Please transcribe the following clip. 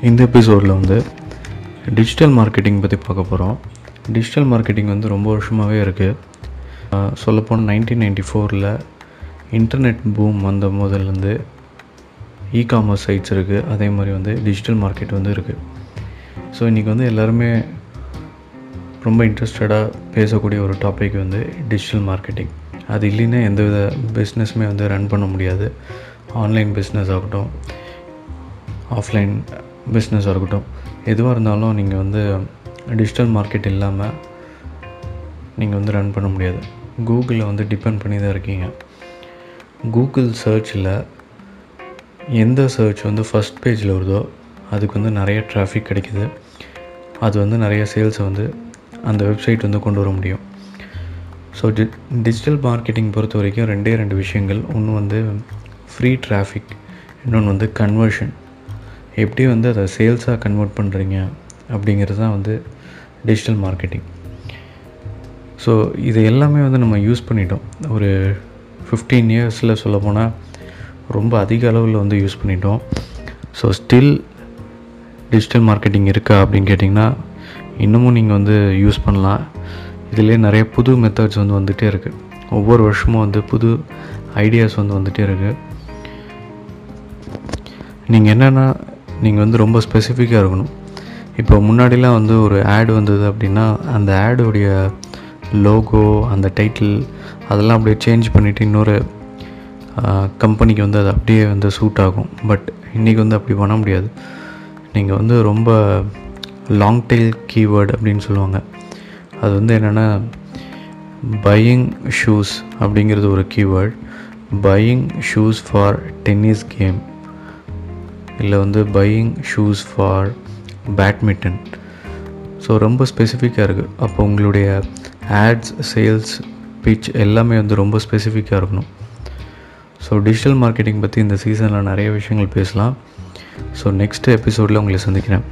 இந்த எபிசோடில் வந்து டிஜிட்டல் மார்க்கெட்டிங் பற்றி பார்க்க போகிறோம் டிஜிட்டல் மார்க்கெட்டிங் வந்து ரொம்ப வருஷமாகவே இருக்குது சொல்லப்போனால் நைன்டீன் நைன்டி ஃபோரில் இன்டர்நெட் பூம் வந்த முதல்லேருந்து இ காமர்ஸ் சைட்ஸ் இருக்குது அதே மாதிரி வந்து டிஜிட்டல் மார்க்கெட் வந்து இருக்குது ஸோ இன்றைக்கி வந்து எல்லாருமே ரொம்ப இன்ட்ரெஸ்டடாக பேசக்கூடிய ஒரு டாபிக் வந்து டிஜிட்டல் மார்க்கெட்டிங் அது இல்லைன்னா எந்தவித பிஸ்னஸுமே வந்து ரன் பண்ண முடியாது. ஆன்லைன் பிஸ்னஸ் ஆகட்டும் ஆஃப்லைன் பிஸ்னஸாக இருக்கட்டும். எதுவாக இருந்தாலும் நீங்கள் வந்து டிஜிட்டல் மார்க்கெட் இல்லாமல் நீங்கள் வந்து ரன் பண்ண முடியாது. கூகுளில் வந்து டிபெண்ட் பண்ணி தான் இருக்கீங்க. கூகுள் சர்ச்சில் எந்த சர்ச் வந்து ஃபஸ்ட் பேஜில் வருதோ அதுக்கு வந்து நிறைய டிராஃபிக் கிடைக்குது. அது வந்து நிறைய சேல்ஸை வந்து அந்த வெப்சைட் வந்து கொண்டு வர முடியும். ஸோ டி டிஜிட்டல் மார்க்கெட்டிங் பொறுத்த வரைக்கும் ரெண்டே ரெண்டு விஷயங்கள். ஒன்று வந்து ஃப்ரீ டிராஃபிக் இன்னொன்று வந்து கன்வர்ஷன் எப்படி வந்து அதை சேல்ஸாக கன்வெர்ட் பண்ணுறீங்க அப்படிங்கிறது தான் வந்து டிஜிட்டல் மார்க்கெட்டிங் ஸோ இது எல்லாமே வந்து நம்ம யூஸ் பண்ணிட்டோம். ஒரு ஃபிஃப்டீன் இயர்ஸில் சொல்ல போனால் ரொம்ப அதிக அளவில் வந்து யூஸ் பண்ணிட்டோம். ஸோ ஸ்டில் டிஜிட்டல் மார்க்கெட்டிங் இருக்கா அப்படின்னு கேட்டிங்கன்னா இன்னமும் நீங்கள் வந்து யூஸ் பண்ணலாம். இதிலே நிறைய புது மெத்தட்ஸ் வந்து வந்துகிட்டே இருக்குது ஒவ்வொரு வருஷமும் வந்து புது ஐடியாஸ் வந்து வந்துகிட்டே இருக்குது நீங்கள் என்னென்னா நீங்கள் வந்து ரொம்ப ஸ்பெசிஃபிக்காக இருக்கணும். இப்போ முன்னாடிலாம் வந்து ஒரு ஆடு வந்தது அப்படின்னா அந்த ஆடுடைய லோகோ அந்த டைட்டில் அதெல்லாம் அப்படியே சேஞ்ச் பண்ணிவிட்டு இன்னொரு கம்பெனிக்கு வந்து அது அப்படியே வந்து சூட் ஆகும். பட் இன்றைக்கி வந்து அப்படி பண்ண முடியாது. நீங்கள் வந்து ரொம்ப லாங் டெயில் கீவேர்டு அப்படின்னு சொல்லுவாங்க. அது வந்து என்னென்னா பையிங் ஷூஸ் அப்படிங்கிறது ஒரு keyword buying shoes for tennis game இல்லை வந்து buying shoes for badminton so ரொம்ப ஸ்பெசிஃபிக்காக இருக்குது அப்போ உங்களுடைய ஆட்ஸ் சேல்ஸ் பிச் எல்லாமே வந்து ரொம்ப ஸ்பெசிஃபிக்காக இருக்கணும். ஸோ டிஜிட்டல் மார்க்கெட்டிங் பற்றி இந்த சீசனில் நிறைய விஷயங்கள் பேசலாம். ஸோ நெக்ஸ்ட் எபிசோடில் உங்களை சந்திக்கிறேன்.